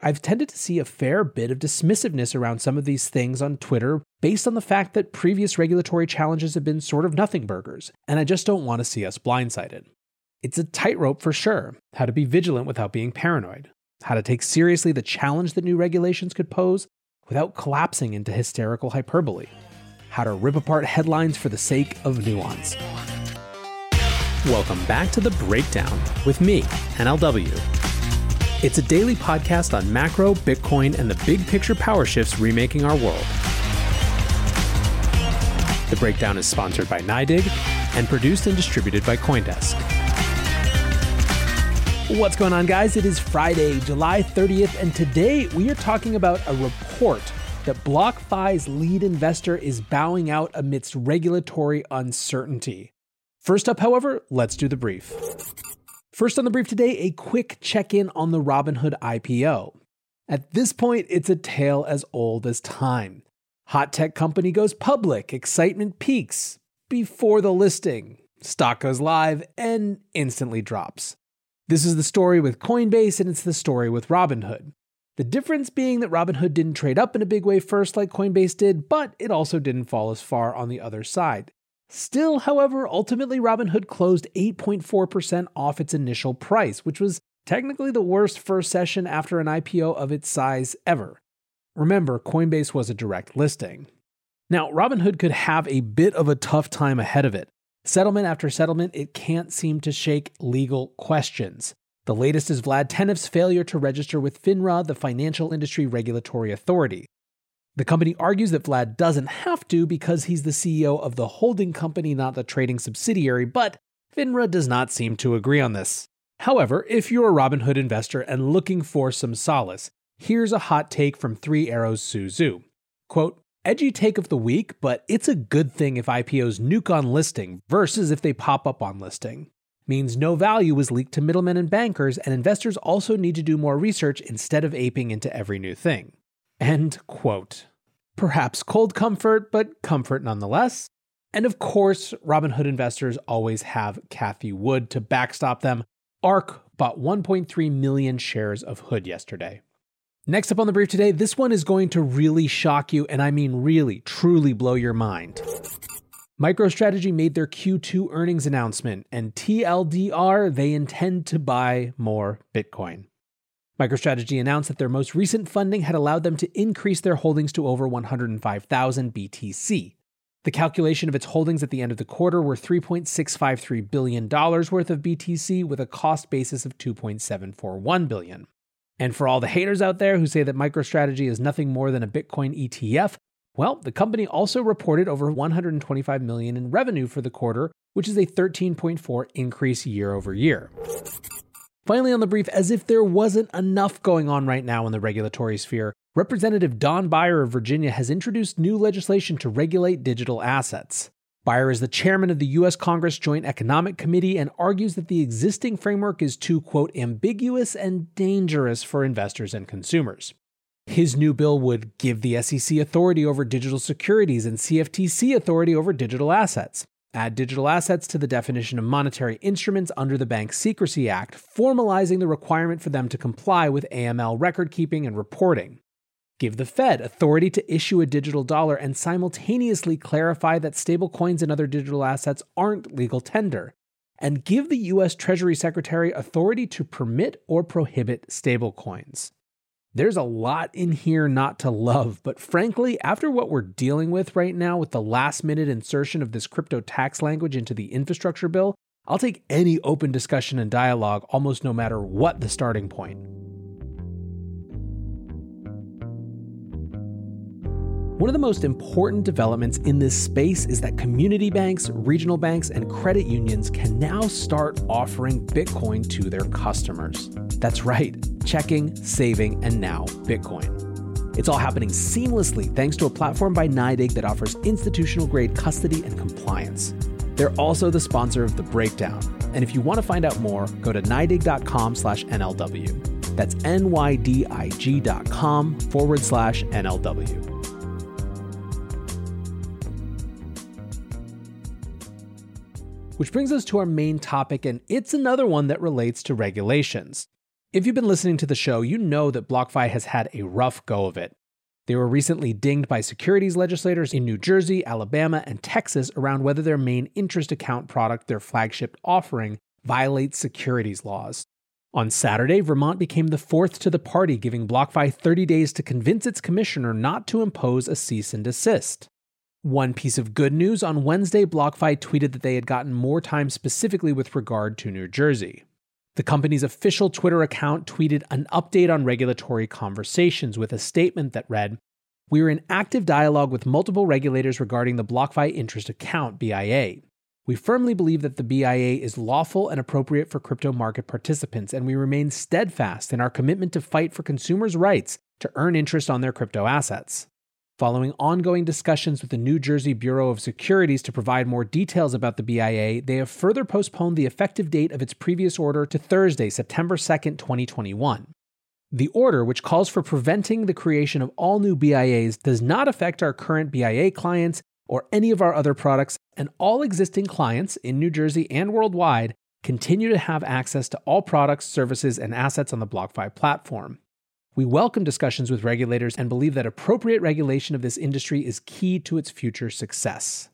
I've tended to see a fair bit of dismissiveness around some of these things on Twitter based on the fact that previous regulatory challenges have been sort of nothing burgers, and I just don't want to see us blindsided. It's a tightrope for sure how to be vigilant without being paranoid, how to take seriously the challenge that new regulations could pose without collapsing into hysterical hyperbole, how to rip apart headlines for the sake of nuance. Welcome back to The Breakdown with me, NLW. It's a daily podcast on macro, Bitcoin, and the big picture power shifts remaking our world. The Breakdown is sponsored by NYDIG and produced and distributed by Coindesk. What's going on, guys? It is Friday, July 30th, and today we are talking about a report that BlockFi's lead investor is bowing out amidst regulatory uncertainty. First up, however, let's do the brief. First on the brief today, a quick check in on the Robinhood IPO. At this point, it's a tale as old as time. Hot tech company goes public, excitement peaks before the listing, stock goes live, and instantly drops. This is the story with Coinbase and it's the story with Robinhood. The difference being that Robinhood didn't trade up in a big way first like Coinbase did, but it also didn't fall as far on the other side. Still, however, ultimately Robinhood closed 8.4% off its initial price, which was technically the worst first session after an IPO of its size ever. Remember, Coinbase was a direct listing. Now, Robinhood could have a bit of a tough time ahead of it. Settlement after settlement, it can't seem to shake legal questions. The latest is Vlad Tenev's failure to register with FINRA, the Financial Industry Regulatory Authority. The company argues that Vlad doesn't have to because he's the CEO of the holding company, not the trading subsidiary, but FINRA does not seem to agree on this. However, if you're a Robinhood investor and looking for some solace, here's a hot take from Three Arrows Su Zhu. Quote, Edgy take of the week, but it's a good thing if IPOs nuke on listing versus if they pop up on listing. Means no value was leaked to middlemen and bankers, and investors also need to do more research instead of aping into every new thing. End quote. Perhaps cold comfort, but comfort nonetheless. And of course, Robinhood investors always have Cathie Wood to backstop them. ARK bought 1.3 million shares of Hood yesterday. Next up on the brief today, this one is going to really shock you, and I mean really, truly blow your mind. MicroStrategy made their Q2 earnings announcement, and TLDR, they intend to buy more Bitcoin. MicroStrategy announced that their most recent funding had allowed them to increase their holdings to over 105,000 BTC. The calculation of its holdings at the end of the quarter were $3.653 billion worth of BTC with a cost basis of 2.741 billion. And for all the haters out there who say that MicroStrategy is nothing more than a Bitcoin ETF, well, the company also reported over 125 million in revenue for the quarter, which is a 13.4 increase year over year. Finally, on the brief, as if there wasn't enough going on right now in the regulatory sphere, Representative Don Beyer of Virginia has introduced new legislation to regulate digital assets. Beyer is the chairman of the U.S. Congress Joint Economic Committee and argues that the existing framework is too, quote, ambiguous and dangerous for investors and consumers. His new bill would give the SEC authority over digital securities and CFTC authority over digital assets, add digital assets to the definition of monetary instruments under the Bank Secrecy Act, formalizing the requirement for them to comply with AML record keeping and reporting give the Fed authority to issue a digital dollar and simultaneously clarify that stablecoins and other digital assets aren't legal tender, and give the US Treasury Secretary authority to permit or prohibit stablecoins. There's a lot in here not to love, but frankly, after what we're dealing with right now with the last minute insertion of this crypto tax language into the infrastructure bill, I'll take any open discussion and dialogue almost no matter what the starting point. One of the most important developments in this space is that community banks, regional banks, and credit unions can now start offering Bitcoin to their customers. That's right, checking, saving, and now Bitcoin. It's all happening seamlessly thanks to a platform by NYDIG that offers institutional grade custody and compliance. They're also the sponsor of The Breakdown. And if you want to find out more, go to nydig.com slash NLW. That's N-Y-D-I-G dot com forward slash NLW. Which brings us to our main topic, and it's another one that relates to regulations. If you've been listening to the show, you know that BlockFi has had a rough go of it. They were recently dinged by securities legislators in New Jersey, Alabama, and Texas around whether their main interest account product, their flagship offering, violates securities laws. On Saturday, Vermont became the fourth to the party, giving BlockFi 30 days to convince its commissioner not to impose a cease and desist. One piece of good news on Wednesday, BlockFi tweeted that they had gotten more time specifically with regard to New Jersey. The company's official Twitter account tweeted an update on regulatory conversations with a statement that read We are in active dialogue with multiple regulators regarding the BlockFi interest account, BIA. We firmly believe that the BIA is lawful and appropriate for crypto market participants, and we remain steadfast in our commitment to fight for consumers' rights to earn interest on their crypto assets. Following ongoing discussions with the New Jersey Bureau of Securities to provide more details about the BIA, they have further postponed the effective date of its previous order to Thursday, September 2, 2021. The order, which calls for preventing the creation of all new BIAs, does not affect our current BIA clients or any of our other products, and all existing clients in New Jersey and worldwide continue to have access to all products, services, and assets on the BlockFi platform. We welcome discussions with regulators and believe that appropriate regulation of this industry is key to its future success.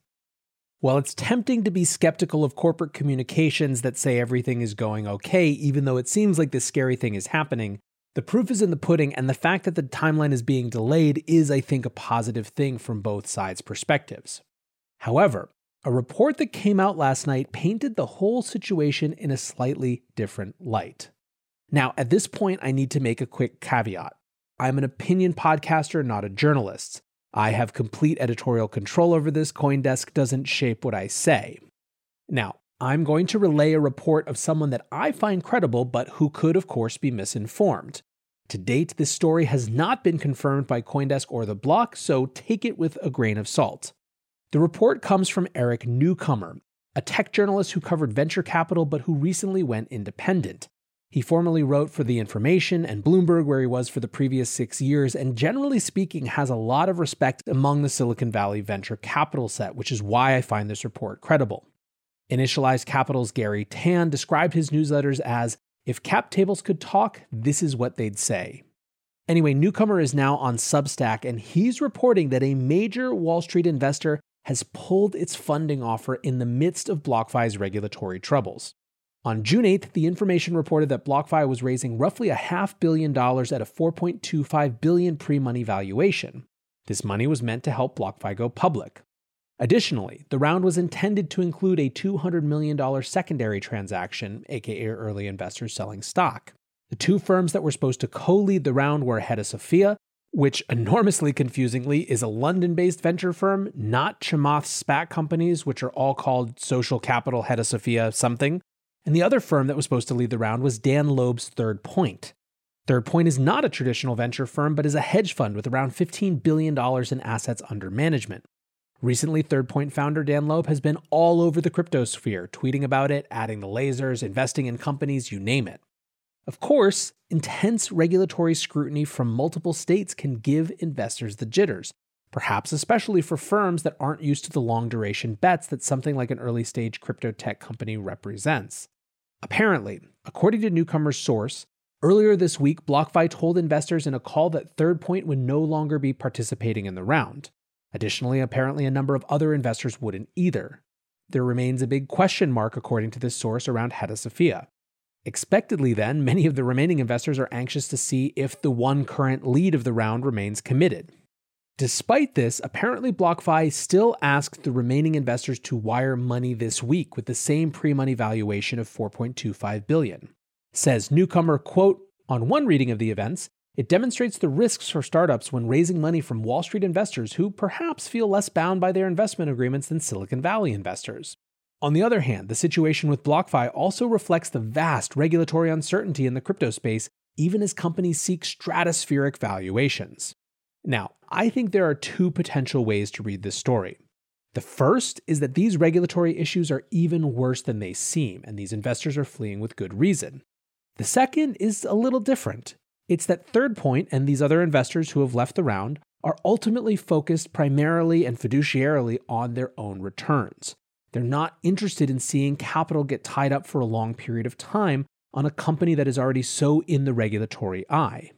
While it's tempting to be skeptical of corporate communications that say everything is going okay, even though it seems like this scary thing is happening, the proof is in the pudding, and the fact that the timeline is being delayed is, I think, a positive thing from both sides' perspectives. However, a report that came out last night painted the whole situation in a slightly different light. Now, at this point, I need to make a quick caveat. I'm an opinion podcaster, not a journalist. I have complete editorial control over this. Coindesk doesn't shape what I say. Now, I'm going to relay a report of someone that I find credible, but who could, of course, be misinformed. To date, this story has not been confirmed by Coindesk or The Block, so take it with a grain of salt. The report comes from Eric Newcomer, a tech journalist who covered venture capital but who recently went independent. He formerly wrote for The Information and Bloomberg, where he was for the previous six years, and generally speaking, has a lot of respect among the Silicon Valley venture capital set, which is why I find this report credible. Initialized Capital's Garry Tan described his newsletters as if cap tables could talk, this is what they'd say. Anyway, Newcomer is now on Substack, and he's reporting that a major Wall Street investor has pulled its funding offer in the midst of BlockFi's regulatory troubles. On June 8th, the information reported that BlockFi was raising roughly a half billion dollars at a 4.25 billion pre-money valuation. This money was meant to help BlockFi go public. Additionally, the round was intended to include a $200 million secondary transaction, aka early investors selling stock. The two firms that were supposed to co lead the round were Hedosophia, which enormously confusingly is a London based venture firm, not Chamath SPAC companies, which are all called Social Capital Hedosophia something, and the other firm that was supposed to lead the round was Dan Loeb's Third Point. Third Point is not a traditional venture firm, but is a hedge fund with around $15 billion in assets under management. Recently, Third Point founder Dan Loeb has been all over the crypto sphere, tweeting about it, adding the lasers, investing in companies, you name it. Of course, intense regulatory scrutiny from multiple states can give investors the jitters, perhaps especially for firms that aren't used to the long duration bets that something like an early stage crypto tech company represents. Apparently, according to Newcomer's source, earlier this week, BlockFi told investors in a call that Third Point would no longer be participating in the round. Additionally, apparently, a number of other investors wouldn't either. There remains a big question mark, according to this source, around Hedosophia. Expectedly, then, many of the remaining investors are anxious to see if the one current lead of the round remains committed. Despite this, apparently BlockFi still asked the remaining investors to wire money this week with the same pre-money valuation of 4.25 billion. Says newcomer, quote, on one reading of the events, it demonstrates the risks for startups when raising money from Wall Street investors who perhaps feel less bound by their investment agreements than Silicon Valley investors. On the other hand, the situation with BlockFi also reflects the vast regulatory uncertainty in the crypto space, even as companies seek stratospheric valuations. Now, I think there are two potential ways to read this story. The first is that these regulatory issues are even worse than they seem, and these investors are fleeing with good reason. The second is a little different. It's that Third Point and these other investors who have left the round are ultimately focused primarily and fiduciarily on their own returns. They're not interested in seeing capital get tied up for a long period of time, on a company that is already so in the regulatory eye.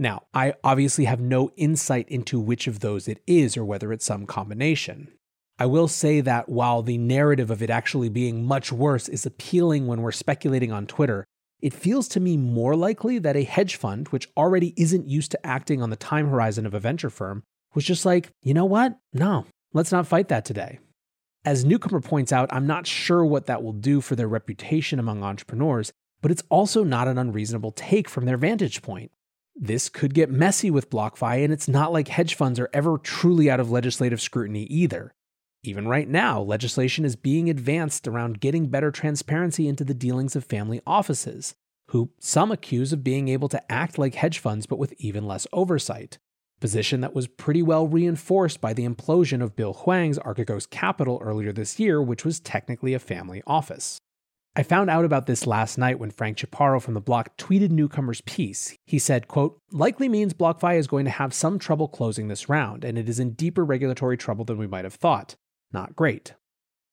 Now, I obviously have no insight into which of those it is or whether it's some combination. I will say that while the narrative of it actually being much worse is appealing when we're speculating on Twitter, it feels to me more likely that a hedge fund, which already isn't used to acting on the time horizon of a venture firm, was just like, you know what? No, let's not fight that today. As Newcomer points out, I'm not sure what that will do for their reputation among entrepreneurs, but it's also not an unreasonable take from their vantage point. This could get messy with BlockFi, and it's not like hedge funds are ever truly out of legislative scrutiny either. Even right now, legislation is being advanced around getting better transparency into the dealings of family offices, who some accuse of being able to act like hedge funds but with even less oversight. Position that was pretty well reinforced by the implosion of Bill Hwang's Archegos Capital earlier this year, which was technically a family office. I found out about this last night when Frank Chaparro from the block tweeted Newcomer's piece. He said, quote, likely means BlockFi is going to have some trouble closing this round, and it is in deeper regulatory trouble than we might have thought. Not great.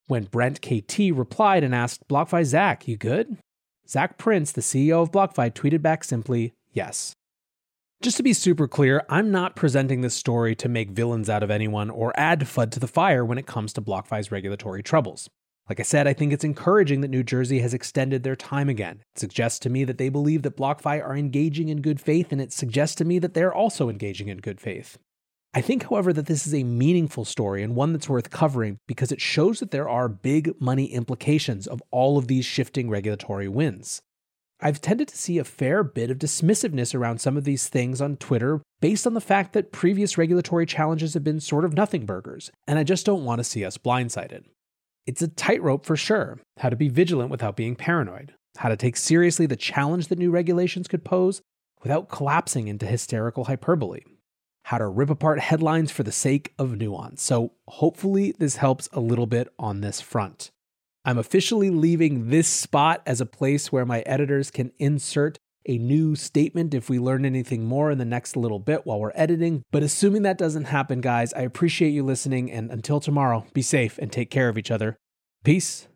When Brent KT replied and asked, BlockFi Zac, you good? Zac Prince, the CEO of BlockFi, tweeted back simply, yes. Just to be super clear, I'm not presenting this story to make villains out of anyone or add FUD to the fire when it comes to BlockFi's regulatory troubles. Like I said, I think it's encouraging that New Jersey has extended their time again. It suggests to me that they believe that BlockFi are engaging in good faith, and it suggests to me that they're also engaging in good faith. I think, however, that this is a meaningful story and one that's worth covering because it shows that there are big money implications of all of these shifting regulatory winds. I've tended to see a fair bit of dismissiveness around some of these things on Twitter based on the fact that previous regulatory challenges have been sort of nothing burgers, and I just don't want to see us blindsided. It's a tightrope for sure how to be vigilant without being paranoid, how to take seriously the challenge that new regulations could pose without collapsing into hysterical hyperbole, how to rip apart headlines for the sake of nuance. So, hopefully, this helps a little bit on this front. I'm officially leaving this spot as a place where my editors can insert a new statement if we learn anything more in the next little bit while we're editing. But assuming that doesn't happen, guys, I appreciate you listening. And until tomorrow, be safe and take care of each other. Peace.